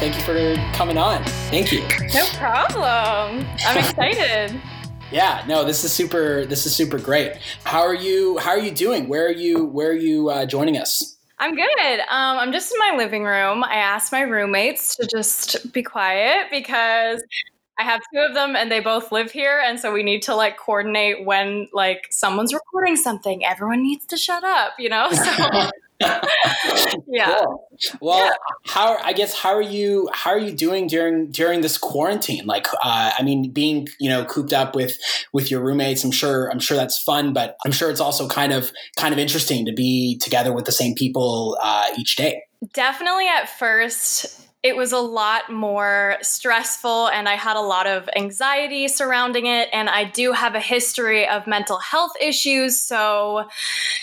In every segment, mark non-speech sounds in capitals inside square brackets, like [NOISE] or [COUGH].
thank you for coming on. Thank you. No problem. I'm [LAUGHS] excited. Yeah, no, this is super. This is super great. How are you? How are you doing? Where are you? Where are you uh, joining us? I'm good. Um, I'm just in my living room. I asked my roommates to just be quiet because I have two of them and they both live here, and so we need to like coordinate when like someone's recording something. Everyone needs to shut up, you know. [LAUGHS] So [LAUGHS] [LAUGHS] yeah. Cool. Well, Yeah. how I guess how are you? How are you doing during during this quarantine? Like, uh, I mean, being you know cooped up with with your roommates. I'm sure. I'm sure that's fun, but I'm sure it's also kind of kind of interesting to be together with the same people uh, each day. Definitely at first, it was a lot more stressful, and I had a lot of anxiety surrounding it. And I do have a history of mental health issues, so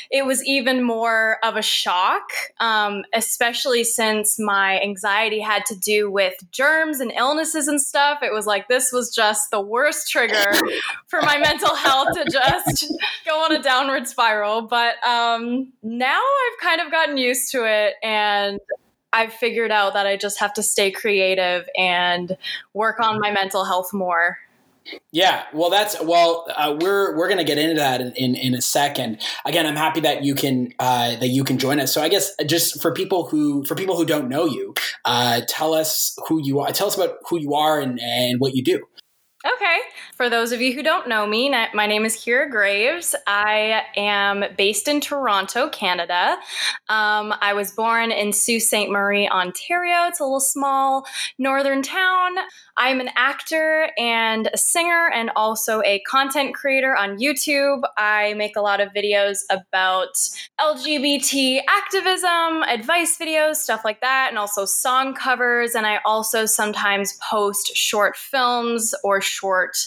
it was even more of a shock, um, especially since my anxiety had to do with germs and illnesses and stuff. It was like this was just the worst trigger [LAUGHS] for my mental health to just go on a downward spiral. But um, now I've kind of gotten used to it and I've figured out that I just have to stay creative and work on my mental health more. Yeah, well, that's well. Uh, we're we're gonna get into that in, in, in a second. Again, I'm happy that you can uh, that you can join us. So I guess just for people who for people who don't know you, uh, tell us who you are. Tell us about who you are and, and what you do. Okay. For those of you who don't know me, my name is Kira Graves. I am based in Toronto, Canada. Um, I was born in Sault Ste. Marie, Ontario. It's a little small northern town. I'm an actor and a singer and also a content creator on YouTube. I make a lot of videos about LGBT activism, advice videos, stuff like that, and also song covers. And I also sometimes post short films or short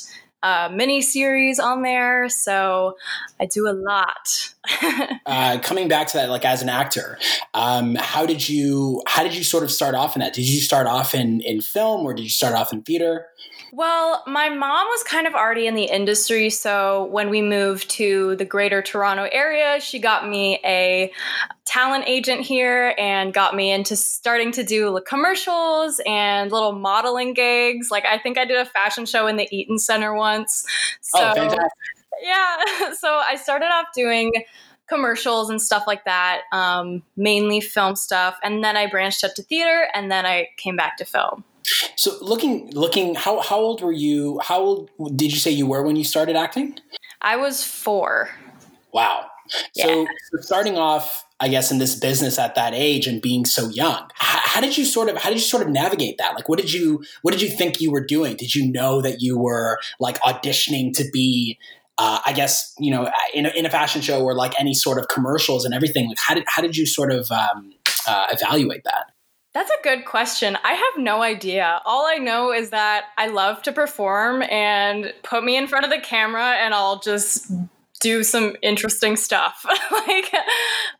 uh, mini series on there. So I do a lot. [LAUGHS] Uh, coming back to that, like as an actor, um, how did you how did you sort of start off in that? Did you start off in in film or did you start off in theater? Well, my mom was kind of already in the industry, so when we moved to the greater Toronto area, she got me a talent agent here and got me into starting to do commercials and little modeling gigs. Like I think I did a fashion show in the Eaton Center once. So oh, fantastic! yeah, [LAUGHS] so I started off doing commercials and stuff like that, um, mainly film stuff, and then I branched up to theater, and then I came back to film. So looking looking how how old were you? How old did you say you were when you started acting? I was four. Wow. So, so starting off, I guess, in this business at that age and being so young, how, how did you sort of how did you sort of navigate that? Like, what did you what did you think you were doing? Did you know that you were like auditioning to be? Uh, I guess you know in a, in a fashion show or like any sort of commercials and everything. Like, how did how did you sort of um, uh, evaluate that? That's a good question. I have no idea. All I know is that I love to perform and put me in front of the camera and I'll just do some interesting stuff. [LAUGHS] like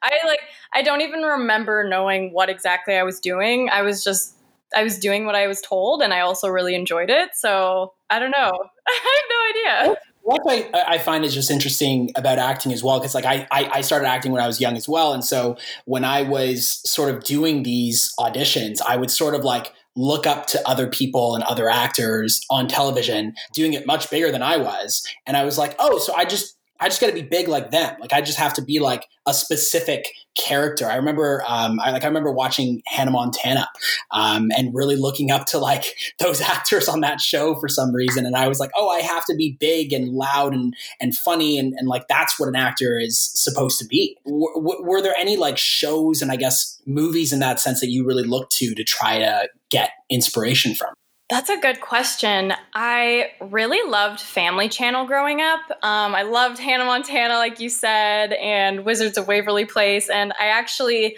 I like I don't even remember knowing what exactly I was doing. I was just I was doing what I was told and I also really enjoyed it. So, I don't know. [LAUGHS] I have no idea. What I, I find is just interesting about acting as well, because like I, I I started acting when I was young as well, and so when I was sort of doing these auditions, I would sort of like look up to other people and other actors on television doing it much bigger than I was, and I was like, oh, so I just I just got to be big like them. Like I just have to be like a specific character. I remember, um, I like I remember watching Hannah Montana, um, and really looking up to like [LAUGHS] those actors on that show for some reason. And I was like, oh, I have to be big and loud and and funny, and and like that's what an actor is supposed to be. W- w- were there any like shows and I guess movies in that sense that you really looked to to try to get inspiration from? That's a good question. I really loved Family Channel growing up. Um, I loved Hannah Montana, like you said, and Wizards of Waverly Place. And I actually,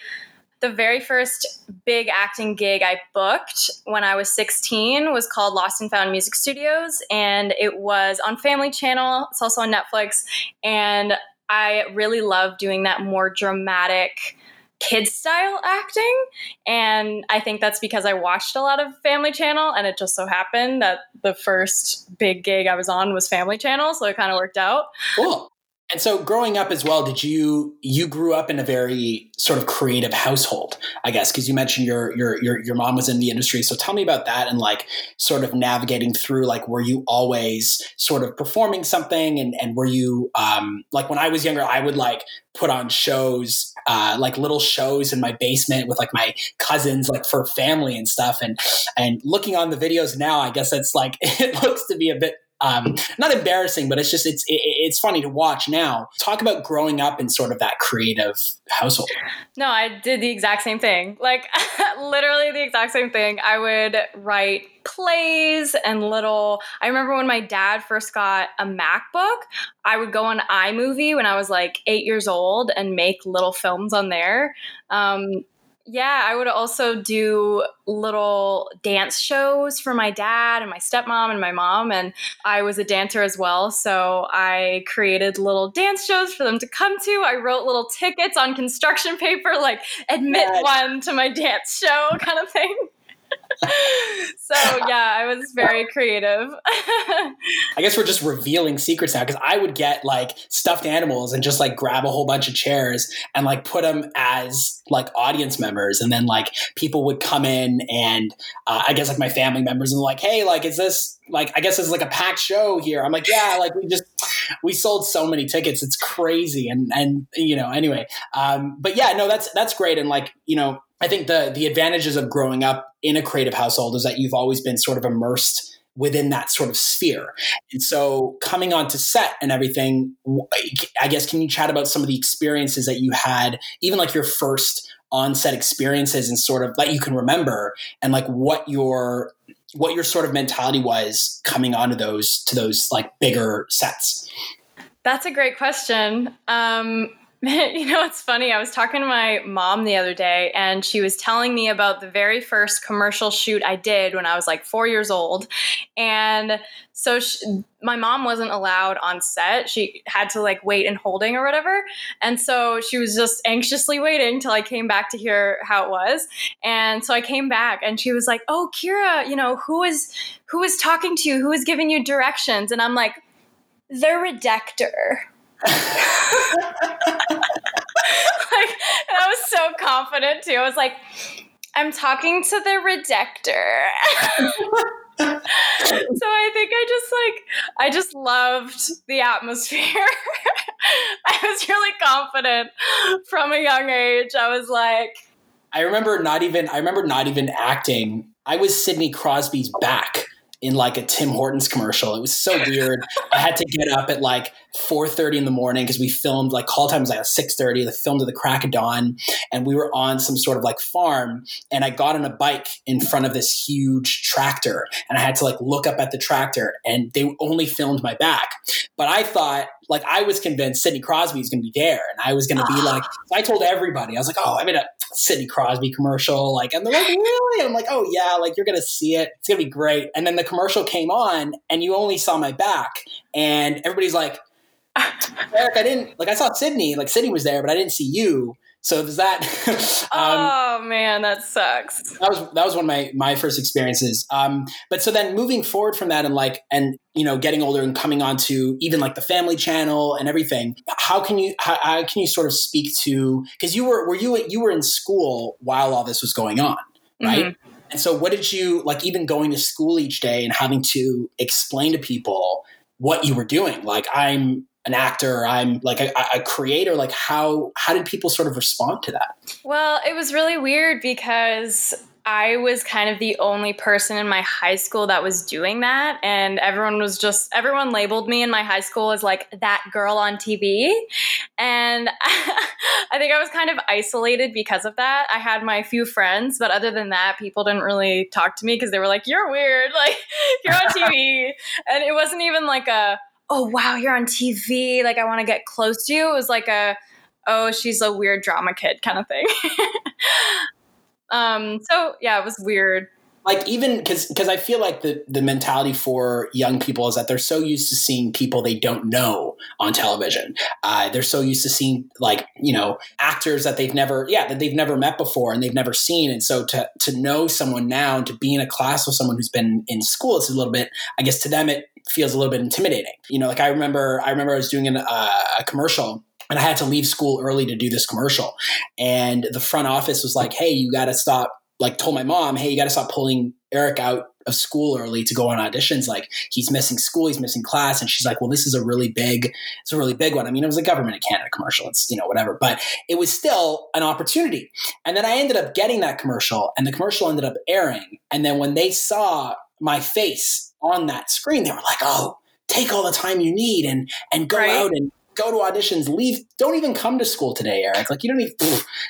the very first big acting gig I booked when I was 16 was called Lost and Found Music Studios. And it was on Family Channel, it's also on Netflix. And I really loved doing that more dramatic kid style acting. And I think that's because I watched a lot of Family Channel, and it just so happened that the first big gig I was on was Family Channel, so it kind of worked out. Cool. And so growing up as well, did you you grew up in a very sort of creative household, I guess, because you mentioned your your your your mom was in the industry. So tell me about that and like sort of navigating through like were you always sort of performing something and and were you um like when I was younger, I would like put on shows, uh, like little shows in my basement with like my cousins, like for family and stuff. And and looking on the videos now, I guess it's like [LAUGHS] it looks to be a bit um, not embarrassing, but it's just it's it, it's funny to watch now. Talk about growing up in sort of that creative household. No, I did the exact same thing. Like [LAUGHS] literally the exact same thing. I would write plays and little I remember when my dad first got a MacBook, I would go on iMovie when I was like 8 years old and make little films on there. Um, yeah, I would also do little dance shows for my dad and my stepmom and my mom. And I was a dancer as well. So I created little dance shows for them to come to. I wrote little tickets on construction paper, like admit yes. one to my dance show [LAUGHS] kind of thing. [LAUGHS] so yeah, I was very creative. [LAUGHS] I guess we're just revealing secrets now because I would get like stuffed animals and just like grab a whole bunch of chairs and like put them as like audience members, and then like people would come in and uh, I guess like my family members and like, hey, like, is this like I guess it's like a packed show here? I'm like, yeah, like we just we sold so many tickets, it's crazy, and and you know anyway, um, but yeah, no, that's that's great, and like you know I think the the advantages of growing up in a creative household is that you've always been sort of immersed within that sort of sphere. And so coming onto set and everything, I guess can you chat about some of the experiences that you had, even like your first on-set experiences and sort of that you can remember and like what your what your sort of mentality was coming onto those to those like bigger sets. That's a great question. Um, [LAUGHS] you know, it's funny. I was talking to my mom the other day, and she was telling me about the very first commercial shoot I did when I was like four years old. And so she, my mom wasn't allowed on set. She had to like wait in holding or whatever. And so she was just anxiously waiting till I came back to hear how it was. And so I came back, and she was like, "Oh, Kira, you know who is who is talking to you? Who is giving you directions?" And I'm like, "The redactor." Like, I was so confident too. I was like, I'm talking to the redactor. [LAUGHS] so I think I just like I just loved the atmosphere. [LAUGHS] I was really confident from a young age. I was like I remember not even I remember not even acting. I was Sidney Crosby's back in like a Tim Hortons commercial. It was so weird. I had to get up at like 4.30 in the morning because we filmed like call time was like 6.30. The filmed at the crack of dawn and we were on some sort of like farm and I got on a bike in front of this huge tractor and I had to like look up at the tractor and they only filmed my back. But I thought like I was convinced Sidney Crosby is going to be there, and I was going to be like, [SIGHS] I told everybody, I was like, oh, I'm in a Sidney Crosby commercial, like, and they're like, [SIGHS] really? And I'm like, oh yeah, like you're going to see it, it's going to be great. And then the commercial came on, and you only saw my back, and everybody's like, [LAUGHS] Eric, I didn't like I saw Sidney, like Sidney was there, but I didn't see you. So does that? [LAUGHS] um, oh man, that sucks. That was that was one of my my first experiences. Um, but so then moving forward from that and like and you know getting older and coming on to even like the Family Channel and everything. How can you how, how can you sort of speak to because you were were you you were in school while all this was going on, right? Mm-hmm. And so what did you like even going to school each day and having to explain to people what you were doing? Like I'm an actor i'm like a, a, creator like how how did people sort of respond to that? Well it was really weird because i was kind of the only person in my high school that was doing that and everyone was just everyone labeled me in my high school as like that girl on tv and [LAUGHS] i think i was kind of isolated because of that. I had my few friends but other than that people didn't really talk to me because they were like you're weird. [LAUGHS] Like you're on tv [LAUGHS] and it wasn't even like a oh wow, you're on TV. Like I want to get close to you. It was like a oh, she's a weird drama kid kind of thing. [LAUGHS] um, so yeah, it was weird like even because because I feel like the the mentality for young people is that they're so used to seeing people they don't know on television. Uh, they're so used to seeing like you know actors that they've never yeah that they've never met before and they've never seen. And so to to know someone now and to be in a class with someone who's been in school, it's a little bit I guess to them it feels a little bit intimidating. You know, like I remember, I remember I was doing an, uh, a commercial and I had to leave school early to do this commercial. And the front office was like, "Hey, you got to stop." Like, told my mom, "Hey, you got to stop pulling Eric out of school early to go on auditions. Like, he's missing school, he's missing class." And she's like, "Well, this is a really big, it's a really big one." I mean, it was a government of Canada commercial. It's you know whatever, but it was still an opportunity. And then I ended up getting that commercial, and the commercial ended up airing. And then when they saw my face on that screen, they were like, "Oh." Take all the time you need and and go right. out and go to auditions leave don't even come to school today eric. Like you don't need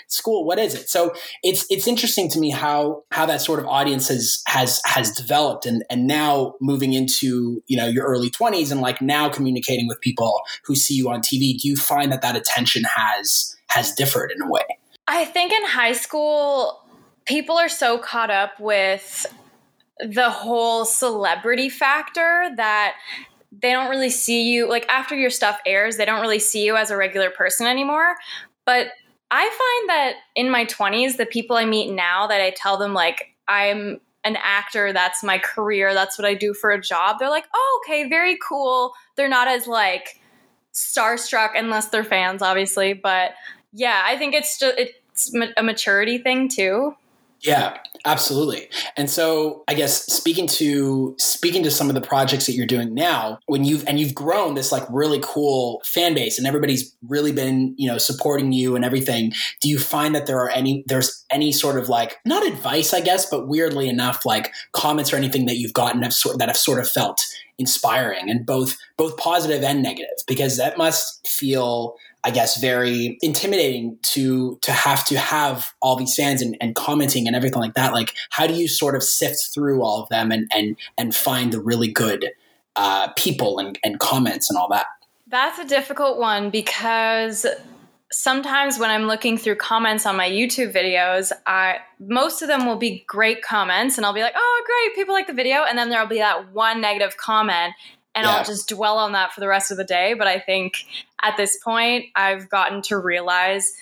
school what is it? So it's it's interesting to me how how that sort of audience has has has developed and and now moving into you know your early 20s and like now communicating with people who see you on tv do you find that that attention has has differed in a way? I think in high school people are so caught up with the whole celebrity factor that they don't really see you like after your stuff airs they don't really see you as a regular person anymore. But i find that in my 20s the people i meet now that i tell them like i'm an actor that's my career that's what i do for a job they're like oh okay very cool. They're not as like starstruck unless they're fans obviously but yeah i think it's just it's a maturity thing too yeah, absolutely. And so I guess speaking to speaking to some of the projects that you're doing now, when you've and you've grown this like really cool fan base and everybody's really been, you know, supporting you and everything, do you find that there are any there's any sort of like not advice, I guess, but weirdly enough, like comments or anything that you've gotten have sort that have sort of felt inspiring and both both positive and negative because that must feel I guess, very intimidating to to have to have all these fans and, and, commenting and everything like that. Like, how do you sort of sift through all of them and and and find the really good uh, people and, and comments and all that? That's a difficult one because sometimes when I'm looking through comments on my YouTube videos, I most of them will be great comments, and I'll be like, "Oh, great, people like the video," and then there'll be that one negative comment, and yeah. I'll just dwell on that for the rest of the day. But I think at this point, I've gotten to realize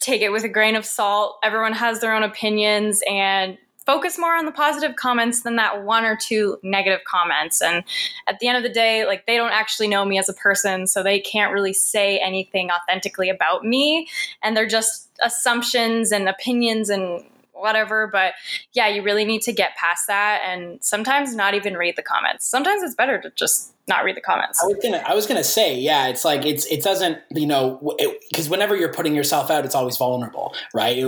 take it with a grain of salt. Everyone has their own opinions and focus more on the positive comments than that one or two negative comments. And at the end of the day, like they don't actually know me as a person, so they can't really say anything authentically about me. And they're just assumptions and opinions and whatever. But yeah, you really need to get past that and sometimes not even read the comments. Sometimes it's better to just not read the comments. I was gonna, I was gonna say, yeah, it's like it's it doesn't, you know, because whenever you're putting yourself out, it's always vulnerable, right?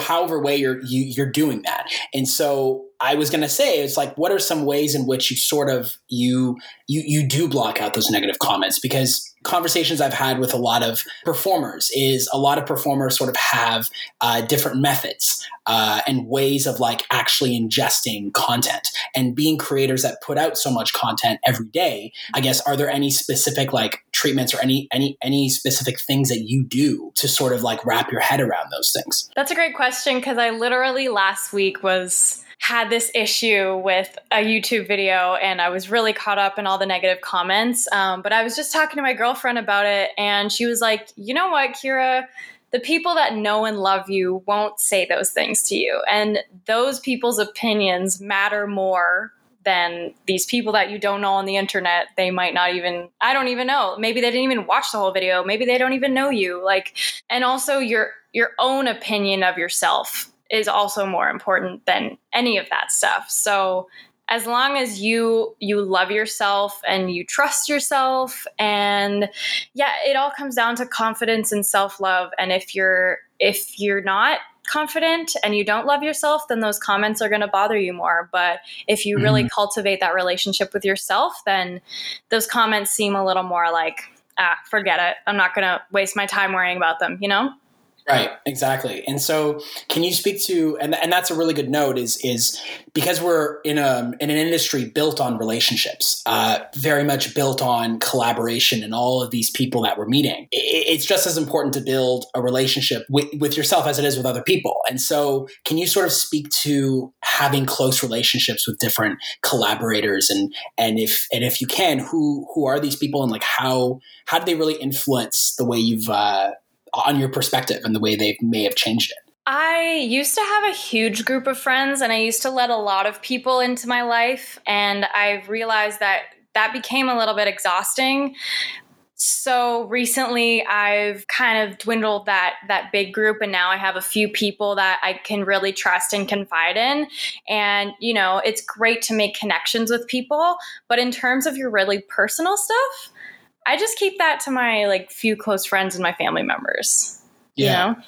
However way you're you, you're doing that, and so I was gonna say, it's like, what are some ways in which you sort of you you you do block out those negative comments because conversations I've had with a lot of performers is a lot of performers sort of have uh, different methods uh, and ways of like actually ingesting content and being creators that put out so much content every day. I guess are there any specific like treatments or any any any specific things that you do to sort of like wrap your head around those things? That's a great question because I literally last week was had this issue with a YouTube video and I was really caught up in all the negative comments. Um, but I was just talking to my girlfriend about it and she was like, you know what, Kira? The people that know and love you won't say those things to you. And those people's opinions matter more than these people that you don't know on the internet. They might not even, I don't even know. Maybe they didn't even watch the whole video. Maybe they don't even know you. Like, and also your, your own opinion of yourself is also more important than any of that stuff. So as long as you you love yourself and you trust yourself and yeah, it all comes down to confidence and self-love and if you're if you're not confident and you don't love yourself, then those comments are going to bother you more. But if you really mm-hmm. cultivate that relationship with yourself, then those comments seem a little more like, ah, forget it. I'm not going to waste my time worrying about them, you know? Right, exactly. And so, can you speak to and and that's a really good note is is because we're in a in an industry built on relationships, uh, very much built on collaboration and all of these people that we're meeting. It's just as important to build a relationship with, with yourself as it is with other people. And so, can you sort of speak to having close relationships with different collaborators and and if and if you can, who who are these people and like how how do they really influence the way you've uh, on your perspective and the way they may have changed it? I used to have a huge group of friends and I used to let a lot of people into my life. And I've realized that that became a little bit exhausting so recently I've kind of dwindled that that big group and now I have a few people that I can really trust and confide in and you know it's great to make connections with people but in terms of your really personal stuff I just keep that to my like few close friends and my family members. Yeah. you know?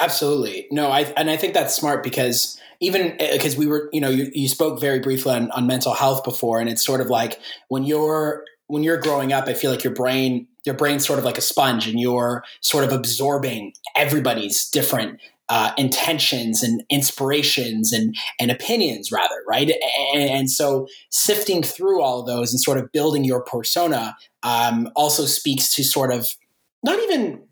absolutely. No I and I think that's smart because even because eh, we were you know you, you spoke very briefly on, on mental health before and it's sort of like when you're when you're growing up, I feel like your brain your brain's sort of like a sponge, and you're sort of absorbing everybody's different uh, intentions and inspirations and and opinions, rather, right? And, and, so sifting through all of those and sort of building your persona um, also speaks to sort of not even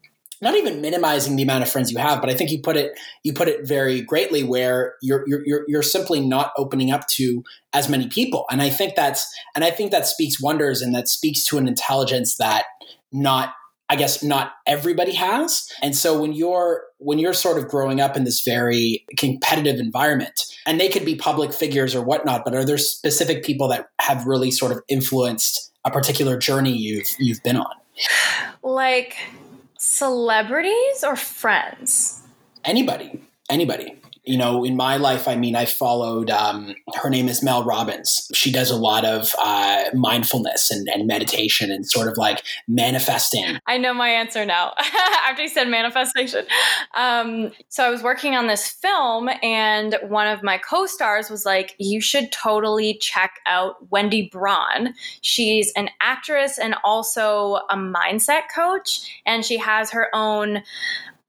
not even minimizing the amount of friends you have, but I think you put it you put it very greatly where you're you're you're simply not opening up to as many people, and I think that's and I think that speaks wonders, and that speaks to an intelligence that not I guess not everybody has. And so when you're when you're sort of growing up in this very competitive environment, and they could be public figures or whatnot, but are there specific people that have really sort of influenced a particular journey you've you've been on? Like celebrities or friends? Anybody, anybody you know, in my life, I mean, I followed, um, her name is Mel Robbins. She does a lot of uh, mindfulness and, and, meditation and sort of like manifesting. I know my answer now [LAUGHS] after you said manifestation. Um, so I was working on this film, and one of my co stars was like, You should totally check out Wendy Braun. She's an actress and also a mindset coach, and she has her own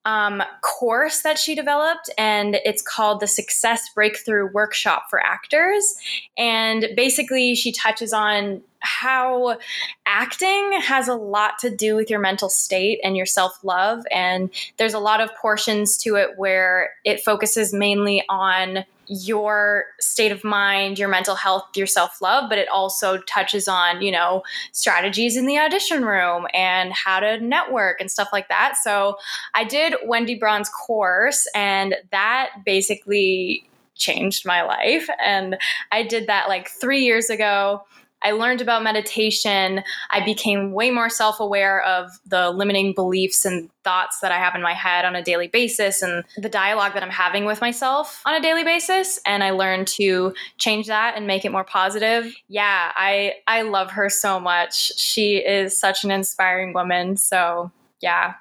um, course that she developed, and it's called the Success Breakthrough Workshop for Actors. And basically, she touches on how acting has a lot to do with your mental state and your self love. And there's a lot of portions to it where it focuses mainly on your state of mind, your mental health, your self love, but it also touches on, you know, strategies in the audition room and how to network and stuff like that. So I did Wendy Braun's course, and that basically changed my life. And I did that like three years ago. I learned about meditation. I became way more self aware of the limiting beliefs and thoughts that I have in my head on a daily basis and the dialogue that I'm having with myself on a daily basis. And I learned to change that and make it more positive. Yeah, I, I love her so much. She is such an inspiring woman. So, yeah.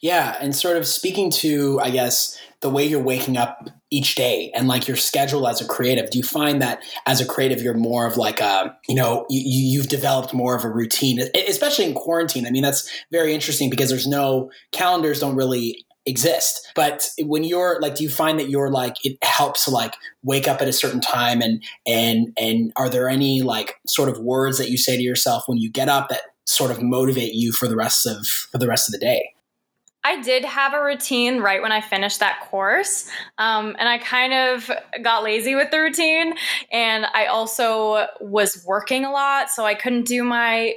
Yeah. And sort of speaking to, I guess, the way you're waking up each day and like your schedule as a creative. Do you find that as a creative you're more of like a you know you, you've developed more of a routine especially in quarantine? I mean that's very interesting because there's no calendars don't really exist. But when you're like do you find that you're like it helps to like wake up at a certain time and and and are there any like sort of words that you say to yourself when you get up that sort of motivate you for the rest of for the rest of the day I did have a routine right when I finished that course. Um, and I kind of got lazy with the routine. And I also was working a lot. So I couldn't do my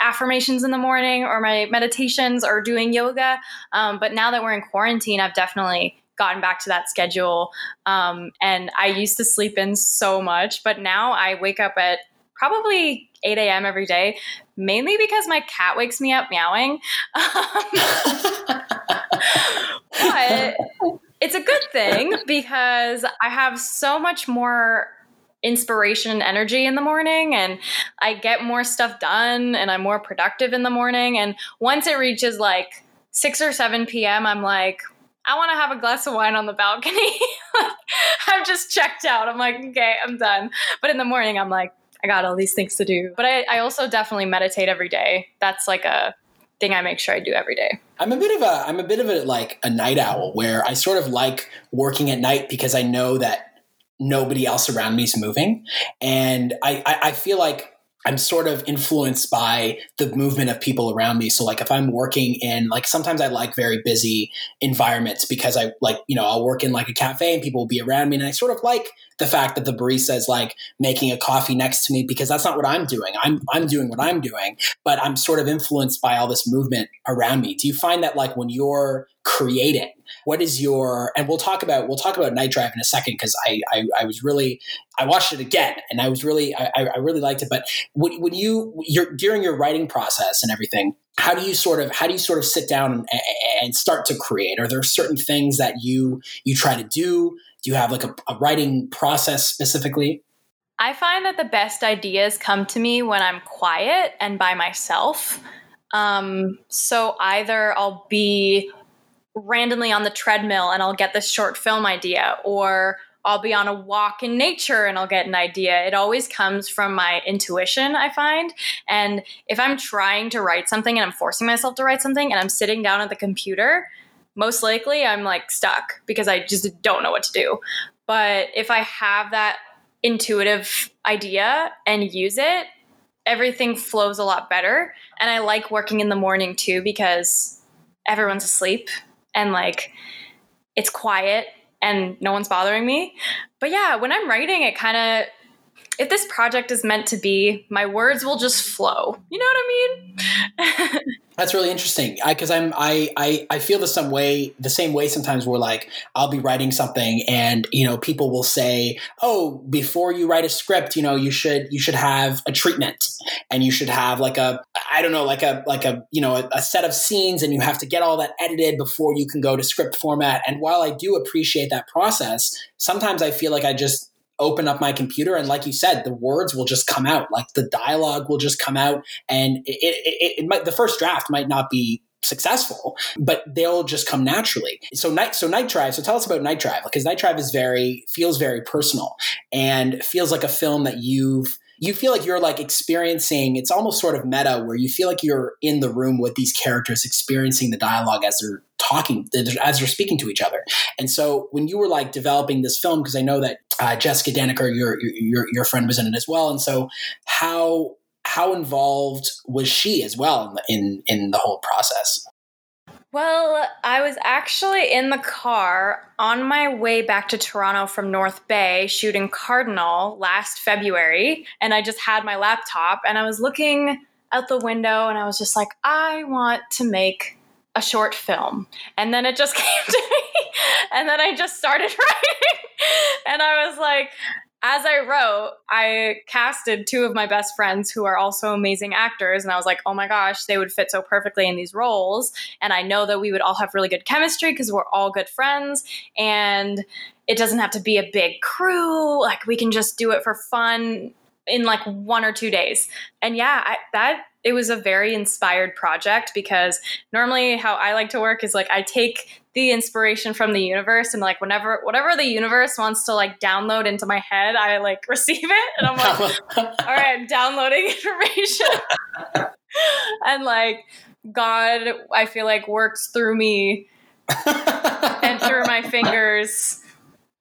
affirmations in the morning or my meditations or doing yoga. Um, but now that we're in quarantine, I've definitely gotten back to that schedule. Um, and I used to sleep in so much, but now I wake up at probably 8 a.m. every day, mainly because my cat wakes me up meowing. [LAUGHS] [LAUGHS] but it's a good thing because I have so much more inspiration and energy in the morning and I get more stuff done and I'm more productive in the morning. And once it reaches like 6 or 7 p.m., I'm like, I want to have a glass of wine on the balcony. [LAUGHS] I'm just checked out. I'm like, okay, I'm done. But in the morning, I'm like, I got all these things to do. But I, I also definitely meditate every day. That's like a thing I make sure I do every day. I'm a bit of a I'm a bit of a like a night owl where I sort of like working at night because I know that nobody else around me is moving, and I, I, I feel like I'm sort of influenced by the movement of people around me. So like if I'm working in like sometimes I like very busy environments because I like, you know, I'll work in like a cafe and people will be around me and I sort of like the fact that the barista is like making a coffee next to me because that's not what I'm doing. I'm I'm doing what I'm doing, but I'm sort of influenced by all this movement around me. Do you find that like when you're creating what is your and we'll talk about we'll talk about night drive in a second because I, I, I was really i watched it again and i was really i, I really liked it. But when, when you you're during your writing process and everything how do you sort of how do you sort of sit down and, and start to create? Are there certain things that you you try to do? Do you have like a, a writing process specifically? I find that the best ideas come to me when I'm quiet and by myself. Um, so either I'll be randomly on the treadmill and I'll get this short film idea, or I'll be on a walk in nature and I'll get an idea. It always comes from my intuition, I find. And if I'm trying to write something and I'm forcing myself to write something and I'm sitting down at the computer, most likely I'm like stuck because I just don't know what to do. But if I have that intuitive idea and use it, everything flows a lot better. And I like working in the morning too because everyone's asleep and like it's quiet and no one's bothering me. But yeah, when I'm writing, it kind of, if this project is meant to be, my words will just flow. You know what I mean? [LAUGHS] That's really interesting. I Because I'm I, I I feel the some way the same way sometimes. Where like I'll be writing something, and you know people will say, "Oh, before you write a script, you know you should you should have a treatment, and you should have like a I don't know like a like a you know a, a set of scenes, and you have to get all that edited before you can go to script format." And while I do appreciate that process, sometimes I feel like I just open up my computer and like you said the words will just come out. Like the dialogue will just come out and it, it, it, might the first draft might not be successful but they'll just come naturally. So night so night drive so tell us about night drive because night drive is very feels very personal and feels like a film that you've you feel like you're like experiencing it's almost sort of meta where you feel like you're in the room with these characters experiencing the dialogue as they're talking as they're speaking to each other and so when you were like developing this film because i know that uh, jessica Daniker, your, your your friend was in it as well and so how how involved was she as well in in, in the whole process well, I was actually in the car on my way back to Toronto from North Bay shooting Cardinal last February. And I just had my laptop and I was looking out the window and I was just like, I want to make a short film. And then it just [LAUGHS] came to me. And then I just started [LAUGHS] writing. and I was like, as I wrote, I casted two of my best friends who are also amazing actors. And I was like, oh my gosh, they would fit so perfectly in these roles. And I know that we would all have really good chemistry because we're all good friends. And it doesn't have to be a big crew. Like, we can just do it for fun in like one or two days. And yeah, I, that it was a very inspired project because normally how I like to work is like I take the inspiration from the universe and like whenever whatever the universe wants to like download into my head, I like [LAUGHS] receive it and I'm like, [LAUGHS] all right, I'm downloading [LAUGHS] information. and like God, I feel like works through me and through my fingers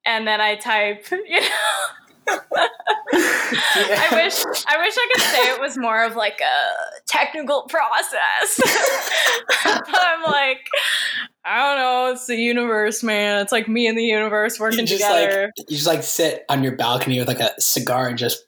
and then I type, you know. I wish I wish I could say it was more of like a technical process. [LAUGHS] but I'm like, I don't know, it's the universe, man. It's like me and the universe working you together. Like, you just like sit on your balcony with like a cigar and just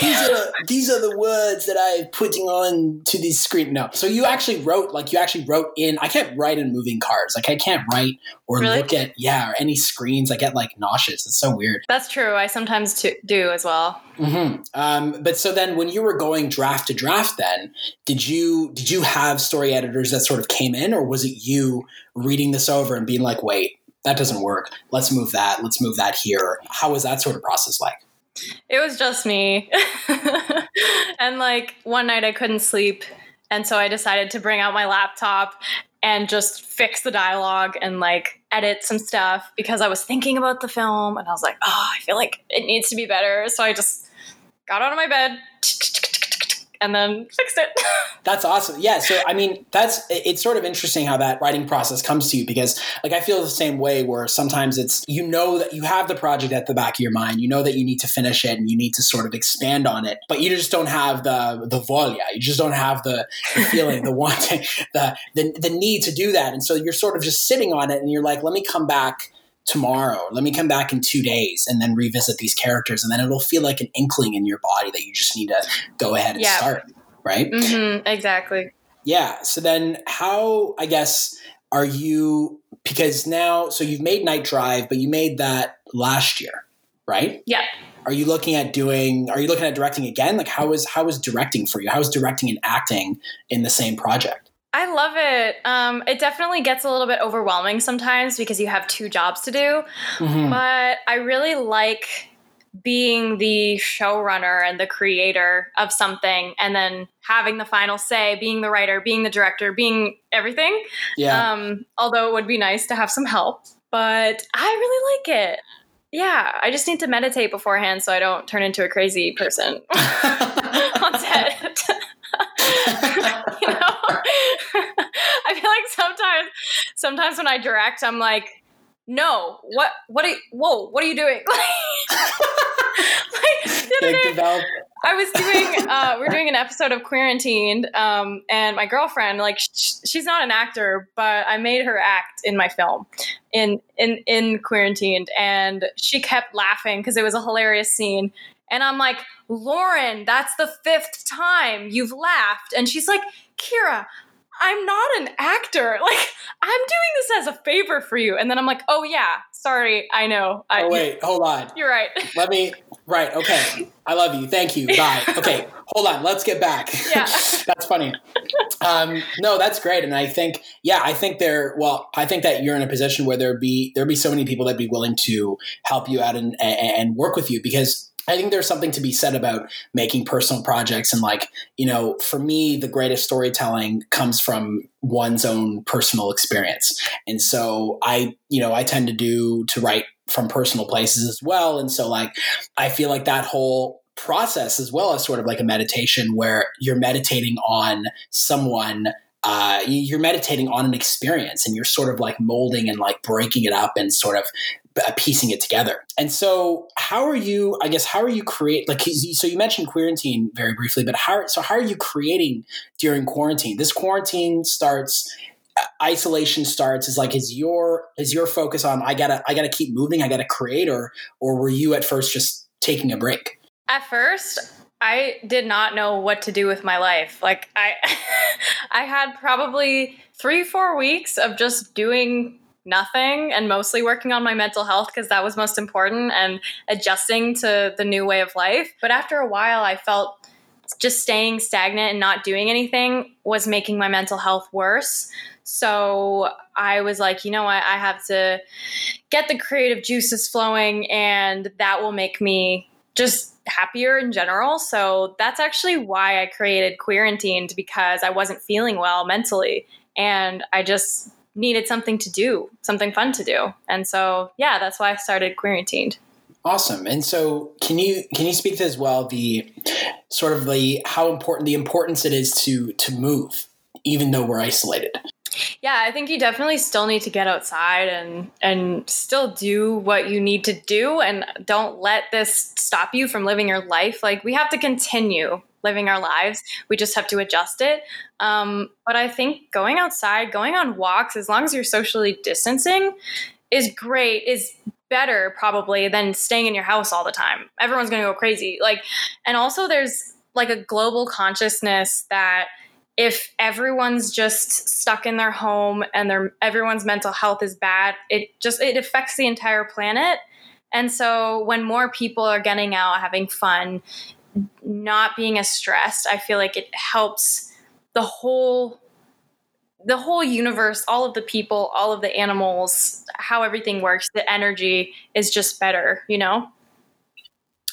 these are [LAUGHS] these are the words that I'm putting on to the screen. No, so you actually wrote like you actually wrote in. I can't write in moving cars. Like I can't write or really? look at yeah or any screens. I get like nauseous. It's so weird. That's true. I sometimes t- do as well. Mm-hmm. Um, but so then, when you were going draft to draft, then did you did you have story editors that sort of came in, or was it you reading this over and being like, "Wait, that doesn't work. Let's move that. Let's move that here." How was that sort of process like? It was just me. [LAUGHS] and like one night I couldn't sleep. And so I decided to bring out my laptop and just fix the dialogue and like edit some stuff because I was thinking about the film and I was like, oh, I feel like it needs to be better. So I just got out of my bed, and then fixed it. [LAUGHS] that's awesome. Yeah. So, I mean, that's, it's sort of interesting how that writing process comes to you because, like, I feel the same way where sometimes it's, you know, that you have the project at the back of your mind, you know that you need to finish it and you need to sort of expand on it, but you just don't have the, the volia. You just don't have the, the feeling, the [LAUGHS] wanting, the, the, the need to do that. And so you're sort of just sitting on it and you're like, let me come back tomorrow. Let me come back in two days and then revisit these characters. And then it'll feel like an inkling in your body that you just need to go ahead and yeah. start. Right? Mm-hmm, exactly. Yeah. So then, how, I guess, are you because now so you've made Night Drive, but you made that last year, right? Yeah. Are you looking at doing? Are you looking at directing again? Like how is how is directing for you? How is directing and acting in the same project? I love it. Um, it definitely gets a little bit overwhelming sometimes because you have two jobs to do. Mm-hmm. But I really like being the showrunner and the creator of something and then having the final say, being the writer, being the director, being everything. Yeah. Um, although it would be nice to have some help, but I really like it. Yeah, I just need to meditate beforehand so I don't turn into a crazy person [LAUGHS] [LAUGHS] on set. [LAUGHS] you know, [LAUGHS] I feel like sometimes, sometimes when I direct, I'm like, no, what, what are you, whoa, what are you doing? [LAUGHS] like, develop. I was doing, uh, we are doing an episode of Quarantined, um, and my girlfriend, like, sh- she's not an actor, but I made her act in my film, in in in Quarantined, and she kept laughing because it was a hilarious scene, and I'm like, Lauren, that's the fifth time you've laughed, and she's like, Kira, I'm not an actor. [LAUGHS] Like, I'm doing this as a favor for you. And then I'm like, oh, yeah, sorry. I know. I, oh, wait, hold on. [LAUGHS] You're right. Let me, right. Okay. I love you. Thank you. Bye. [LAUGHS] Okay. hold on. Let's get back. Yeah. that's funny. Um, no, that's great. And I think, yeah, I think there, well, I think that you're in a position where there'd be, there'd be so many people that'd be willing to help you out and, and, and work with you because I think there's something to be said about making personal projects. And, like, you know, for me, the greatest storytelling comes from one's own personal experience. And so I, you know, I tend to do to write from personal places as well. And so, like, I feel like that whole process as well as sort of like a meditation where you're meditating on someone uh, you're meditating on an experience and you're sort of like molding and like breaking it up and sort of piecing it together. And so, how are you? I guess how are you create? Like, so you mentioned quarantine very briefly, but how? So how are you creating during quarantine? This quarantine starts. Uh, isolation starts is like is your is your focus on I gotta I gotta keep moving I gotta create or or were you at first just taking a break? At first, I did not know what to do with my life. Like I [LAUGHS] I had probably 3 4 weeks of just doing nothing and mostly working on my mental health because that was most important and adjusting to the new way of life. But after a while, I felt just staying stagnant and not doing anything was making my mental health worse. So I was like, you know what? I have to get the creative juices flowing, and that will make me just happier in general. So that's actually why I created Quarantined because I wasn't feeling well mentally. And I just needed something to do, something fun to do. And so, yeah, that's why I started Quarantined. Awesome. And so, can you can you speak to as well the sort of the how important the importance it is to to move, even though we're isolated? Yeah, I think you definitely still need to get outside and and still do what you need to do and don't let this stop you from living your life. Like we have to continue living our lives. We just have to adjust it. Um, but I think going outside, going on walks, as long as you're socially distancing, is great, is better probably than staying in your house all the time. Everyone's going to go crazy. Like, and also there's like a global consciousness that if everyone's just stuck in their home and their everyone's mental health is bad, it just it affects the entire planet. And so when more people are getting out, having fun, not being as stressed, I feel like it helps the whole the whole universe, all of the people, all of the animals, how everything works, the energy is just better, you know?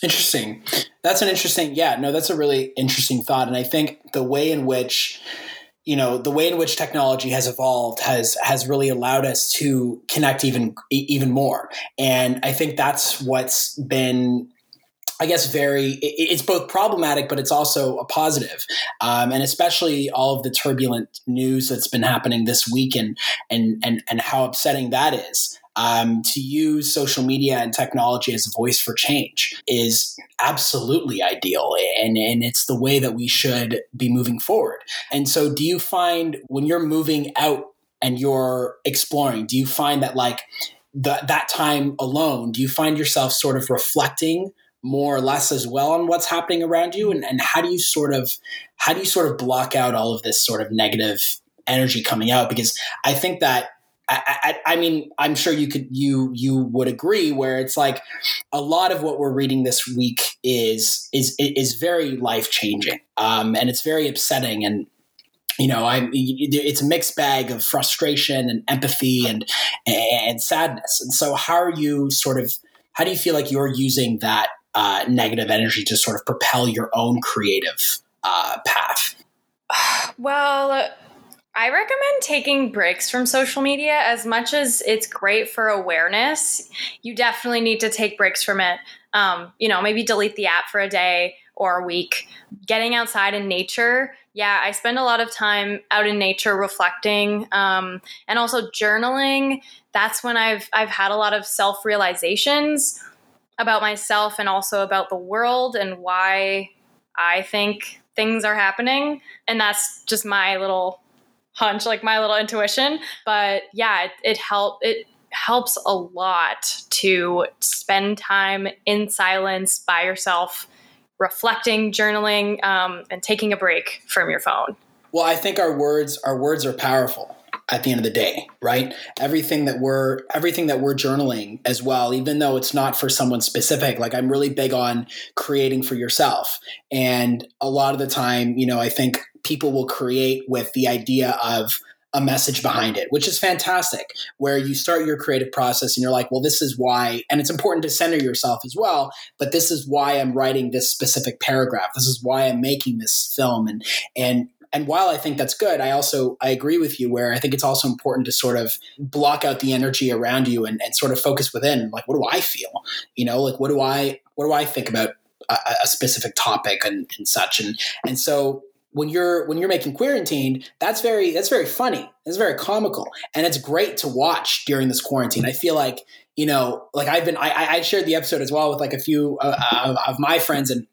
Interesting. That's an interesting, yeah, no, that's a really interesting thought. And I think the way in which, you know, the way in which technology has evolved has has really allowed us to connect even even more. And I think that's what's been I guess very it's both problematic, but it's also a positive, um, and especially all of the turbulent news that's been happening this week and and and and how upsetting that is. Um, to use social media and technology as a voice for change is absolutely ideal, and and it's the way that we should be moving forward. And so, do you find when you're moving out and you're exploring, do you find that like the, that time alone, do you find yourself sort of reflecting? More or less as well on what's happening around you? And, and how do you sort of how do you sort of block out all of this sort of negative energy coming out? Because I think that I, I, I, mean, I'm sure you could you you would agree where it's like a lot of what we're reading this week is is is very life changing, um, and it's very upsetting, and you know, I'm it's a mixed bag of frustration and empathy and and sadness. And so, how are you sort of how do you feel like you're using that uh, negative energy to sort of propel your own creative uh, path? Well I recommend taking breaks from social media as much as it's great for awareness. You definitely need to take breaks from it. Um, you know, maybe delete the app for a day or a week. Getting outside in nature. Yeah, I spend a lot of time out in nature reflecting um, and also journaling. That's when I've I've had a lot of self realizations about myself and also about the world and why I think things are happening. And that's just my little hunch, like my little intuition. But yeah, it, it it helps a lot to spend time in silence by yourself, reflecting, journaling, um, and taking a break from your phone. Well, I think our words our words are powerful at the end of the day right everything that we're everything that we're journaling as well even though it's not for someone specific like i'm really big on creating for yourself and a lot of the time you know i think people will create with the idea of a message behind it, which is fantastic. Where you start your creative process and you're like, well, this is why, and it's important to center yourself as well, but this is why I'm writing this specific paragraph. This is why I'm making this film. And, and, and while I think that's good, I also I agree with you where I think it's also important to sort of block out the energy around you and, and sort of focus within. Like, what do I feel? You know, like what do I what do I think about a, a specific topic and, and such? And and so when you're when you're making quarantine that's very that's very funny it's very comical and it's great to watch during this quarantine i feel like you know like i've been i, I shared the episode as well with like a few uh, of, of my friends and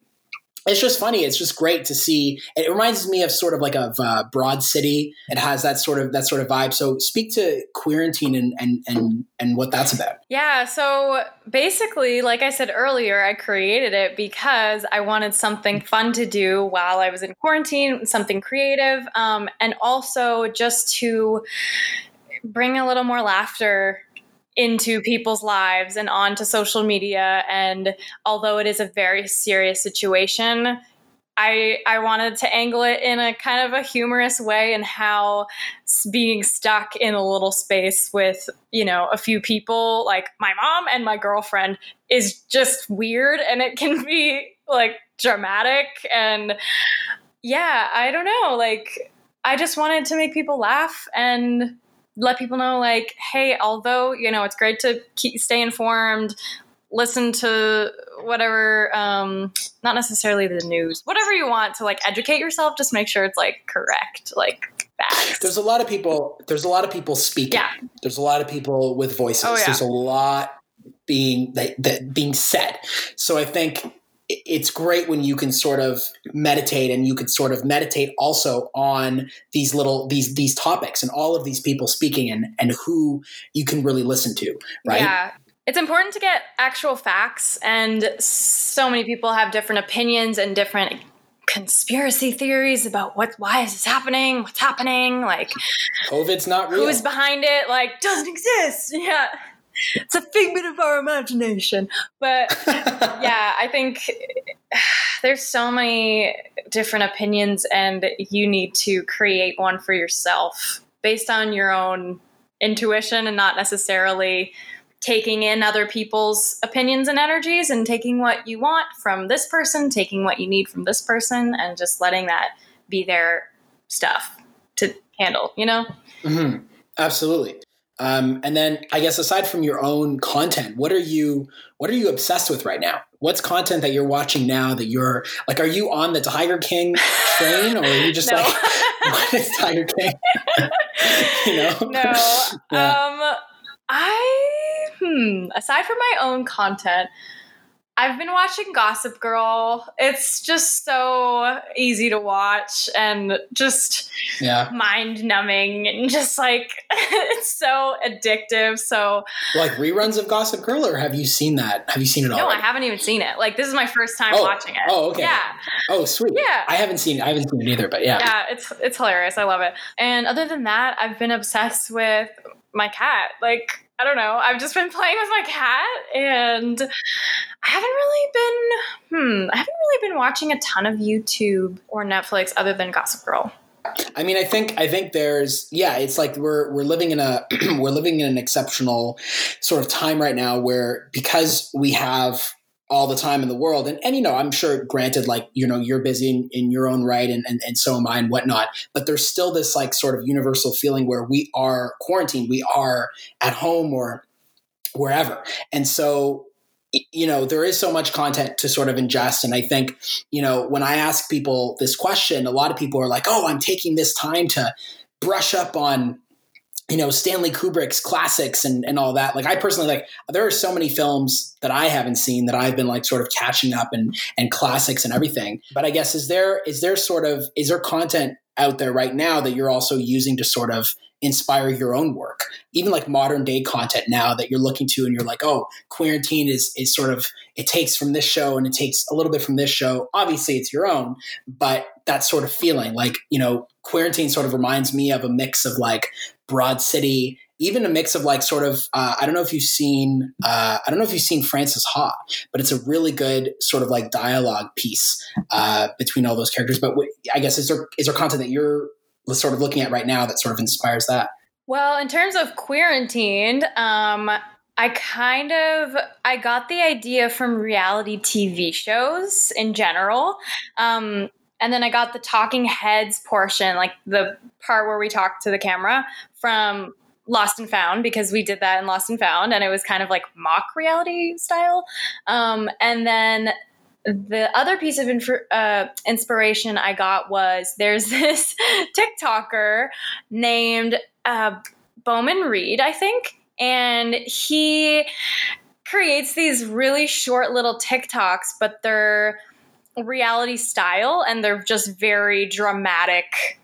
it's just funny. It's just great to see. It reminds me of sort of like a uh, Broad City. It has that sort of that sort of vibe. So speak to Quarantine and and and and what that's about. Yeah. So basically, like I said earlier, I created it because I wanted something fun to do while I was in quarantine, something creative, um, and also just to bring a little more laughter into people's lives and onto social media. And although it is a very serious situation, I I wanted to angle it in a kind of a humorous way and how being stuck in a little space with you know a few people like my mom and my girlfriend is just weird and it can be like dramatic and yeah I don't know like I just wanted to make people laugh and let people know like hey although you know it's great to keep, stay informed listen to whatever um not necessarily the news whatever you want to like educate yourself just make sure it's like correct like facts. There's a lot of people there's a lot of people speaking. Yeah. There's a lot of people with voices. Oh, yeah. there's a lot being that, that being said. So i think it's great when you can sort of meditate and you can sort of meditate also on these little these these topics and all of these people speaking and and who you can really listen to right? Yeah. It's important to get actual facts and so many people have different opinions and different conspiracy theories about what why is this happening? What's happening? Like covid's not real. who's behind it? Like doesn't [LAUGHS] exist. Yeah it's a figment of our imagination. But [LAUGHS] yeah, I think there's so many different opinions, and you need to create one for yourself based on your own intuition and not necessarily taking in other people's opinions and energies and taking what you want from this person, taking what you need from this person, and just letting that be their stuff to handle, you know? Mm-hmm. Absolutely. Um, and then I guess aside from your own content, what are you what are you obsessed with right now? What's content that you're watching now that you're like are you on the Tiger King train or are you just [LAUGHS] like [LAUGHS] what is Tiger King? [LAUGHS] you know? No. Yeah. Um I hmm aside from my own content, I've been watching Gossip Girl. It's just so easy to watch and just yeah. mind numbing and just like [LAUGHS] it's so addictive. So like reruns of Gossip Girl or have you seen that? Have you seen it all? No, I haven't even seen it. Like this is my first time oh, watching it. Oh, okay. Yeah. Oh, sweet. Yeah. I haven't seen it. I haven't seen it either, but yeah. Yeah, it's it's hilarious. I love it. And other than that, I've been obsessed with my cat. Like I don't know. I've just been [LAUGHS] playing with my cat and I haven't really been hmm, I haven't really been watching a ton of YouTube or Netflix other than Gossip Girl. I mean, I think I think there's yeah, it's like we're we're living in a [CLEARS THROAT] we're living in an exceptional sort of time right now where because we have all the time in the world. And, and you know, I'm sure, granted, like, you know, you're busy in, in your own right and, and, and so am I and whatnot. But there's still this like sort of universal feeling where we are quarantined, we are at home or wherever. And so, you know, there is so much content to sort of ingest. And I think, you know, when I ask people this question, a lot of people are like, oh, I'm taking this time to brush up on you know Stanley Kubrick's classics and and all that. Like I personally like there are so many films that I haven't seen that I've been like sort of catching up and and classics and everything. But I guess is there is there sort of is there content out there right now that you're also using to sort of inspire your own work even like modern day content now that you're looking to and you're like oh quarantine is is sort of it takes from this show and it takes a little bit from this show obviously it's your own but that sort of feeling like you know quarantine sort of reminds me of a mix of like broad city even a mix of like sort of uh, i don't know if you've seen uh, i don't know if you've seen Frances Ha but it's a really good sort of like dialogue piece uh, between all those characters but i guess is there is there content that you're sort of looking at right now that sort of inspires that? Well, in terms of quarantined, um, I kind of I got the idea from reality TV shows in general. Um, and then I got the talking heads portion, like the part where we talk to the camera from Lost and Found because we did that in Lost and Found and it was kind of like mock reality style. Um, and then the other piece of inf- uh, inspiration I got was there's [LAUGHS] this TikToker named uh, Boman Reid, I think, and he creates these really short little TikToks, but they're reality style and they're just very dramatic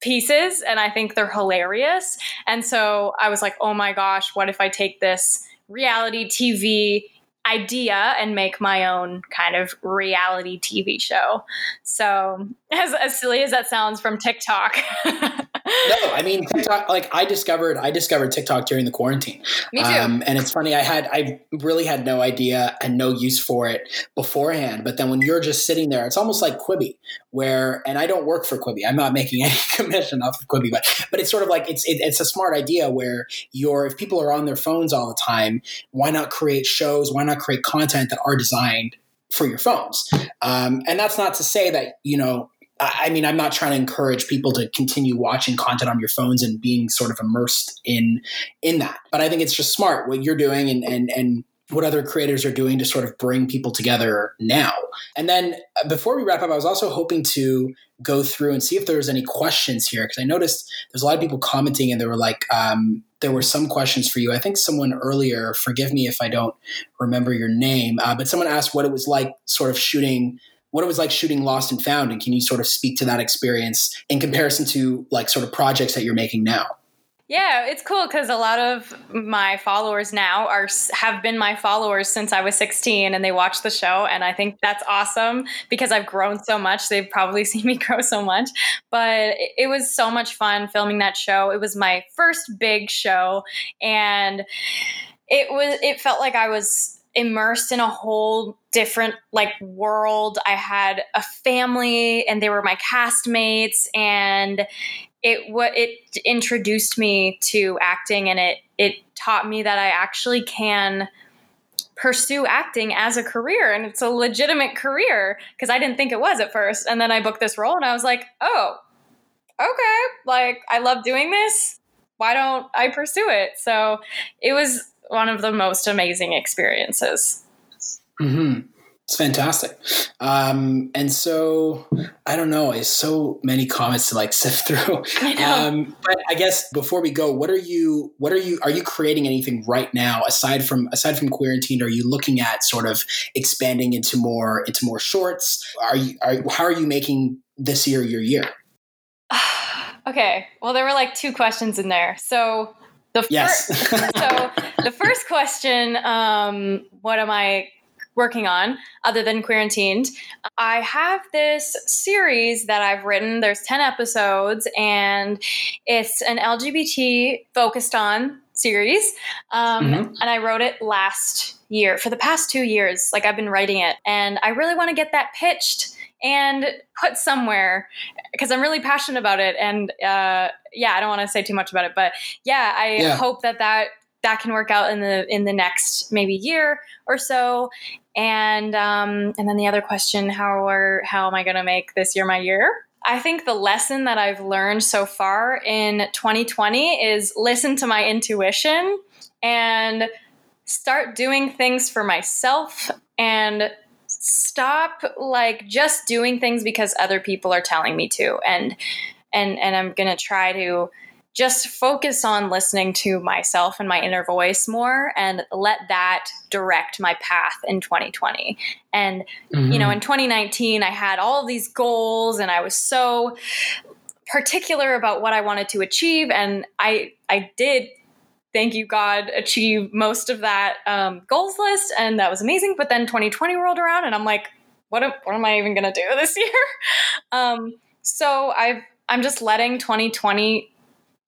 pieces and I think they're hilarious. And so I was like, "Oh my gosh, what if I take this reality TV idea and make my own kind of reality TV show. So, [LAUGHS] as, as silly as that sounds from TikTok. [LAUGHS] no, I mean TikTok. Like I discovered, I discovered TikTok during the quarantine. Me too. Um, and it's funny. I had, I really had no idea and no use for it beforehand. But then when you're just sitting there, it's almost like Quibi, where, and I don't work for Quibi. I'm not making [LAUGHS] any commission off of Quibi, but but it's sort of like it's it, it's a smart idea where you're if people are on their phones all the time, why not create shows? Why not create content that are designed for your phones? Um, and that's not to say that you know I mean, I'm not trying to encourage people to continue watching content on your phones and being sort of immersed in in that. But I think it's just smart what you're doing and and and what other creators are doing to sort of bring people together now. And then uh, before we wrap up, I was also hoping to go through and see if there was any questions here because I noticed there's a lot of people commenting and they were like um, there were some questions for you. I think someone earlier, forgive me if I don't remember your name, uh, but someone asked what it was like sort of shooting what it was like shooting Lost and Found, and can you sort of speak to that experience in comparison to like sort of projects that you're making now? Yeah, it's cool because a lot of my followers now are have been my followers since I was 16, and they watch the show, and I think that's awesome because I've grown so much. They've probably [LAUGHS] seen me grow so much, but it was so much fun filming that show. It was my first big show, and it was it felt like I was immersed in a whole different like world. I had a family and they were my castmates and it what it introduced me to acting and it it taught me that I actually can pursue acting as a career and it's a legitimate career because I didn't think it was at first and then I booked this role and I was like, "Oh, okay. Like I love doing this. Why don't I pursue it?" So, it was one of the most amazing experiences. Mm-hmm. It's fantastic. Um, and so I don't know, it's so many comments to like [LAUGHS] sift through. I. Um, but I guess before we go, what are you what are you are you creating anything right now aside from aside from Quarantined? Are you looking at sort of expanding into more into more shorts? Are you are how are you making this year your year? [SIGHS] okay. Well, there were like two questions in there. So the Yes. fir- [LAUGHS] so the first question, um, what am I working on other than quarantined? I have this series that I've written. There's 10 episodes and it's an LGBT focused on series. Um, Mhm. and I wrote it last year for the past two years. Like I've been writing it and I really want to get that pitched and put somewhere because I'm really passionate about it. And uh, yeah, I don't want to say too much about it, but yeah, I Yeah. hope that that that can work out in the in the next maybe year or so. And um, and then the other question, how are how am I going to make this year my year? I think the lesson that I've learned so far in 2020 is listen to my intuition and start doing things for myself and stop like just doing things because other people are telling me to and and and I'm going to try to just focus on listening to myself and my inner voice more and let that direct my path in 2020 and you know in 2019 i had all these goals and i was so particular about what i wanted to achieve and i i did thank you god achieve most of that um, goals list and that was amazing. But then 2020 rolled around and i'm like what am, what am i even going to do [LAUGHS] this year? [LAUGHS] Um, so i've i'm just letting 2020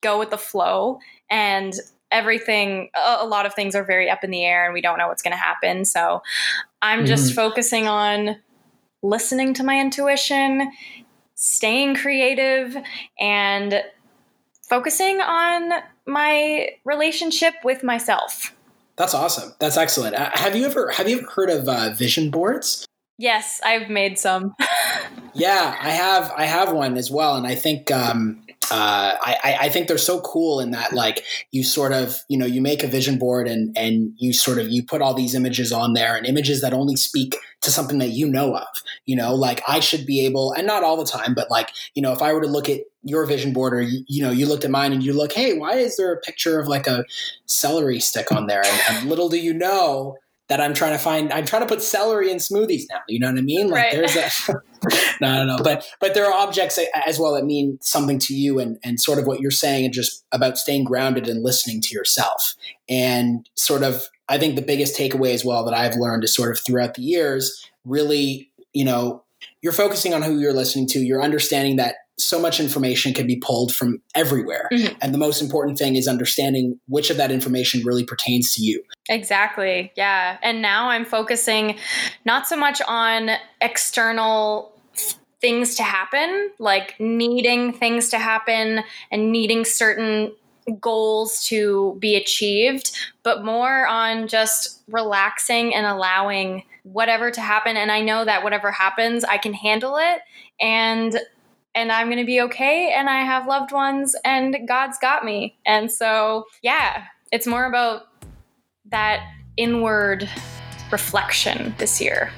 go with the flow and everything a, lot of things are very up in the air and we don't know what's going to happen so i'm just Mhm. focusing on listening to my intuition staying creative and focusing on my relationship with myself That's awesome. That's excellent. Uh, have you ever have you ever heard of uh, vision boards? yes i've made some [LAUGHS] Yeah, I have. I have one as well, and I think um, uh, I, I- think they're so cool in that like you sort of you know you make a vision board and and you sort of you put all these images on there and images that only speak to something that you know of. You know, like I should be able, and not all the time, but like you know, if I were to look at your vision board or you, you know you looked at mine and you look, hey, why is there a picture of like a celery stick on there? And, and little do you know that I'm trying to find. I'm trying to put celery in smoothies now. You know what I mean? Like Right. there's that. [LAUGHS] no, no, no. But but there are objects as well that mean something to you, and and sort of what you're saying, and just about staying grounded and listening to yourself, and sort of. I think the biggest takeaway as well that I've learned is sort of throughout the years, really, you know, you're focusing on who you're listening to. You're understanding that so much information can be pulled from everywhere, Mhm. and the most important thing is understanding which of that information really pertains to you. Exactly. Yeah. And now I'm focusing not so much on external things to happen, like needing things to happen and needing certain goals to be achieved, but more on just relaxing and allowing whatever to happen and I know that whatever happens, I can handle it and and I'm going to be okay and I have loved ones and God's got me. And so, yeah, it's more about that inward reflection this year.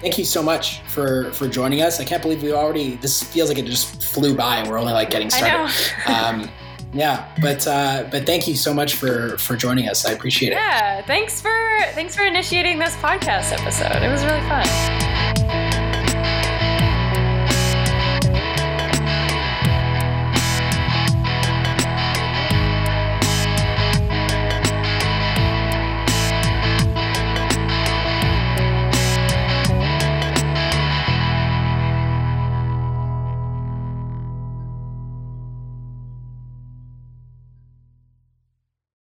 Thank you so much for for joining us. I can't believe we already. This feels like it just flew by, and we're only like getting I started. know. [LAUGHS] um, yeah, but uh, but thank you so much for for joining us. I appreciate it. yeah, thanks for thanks for initiating this podcast episode. It was really fun.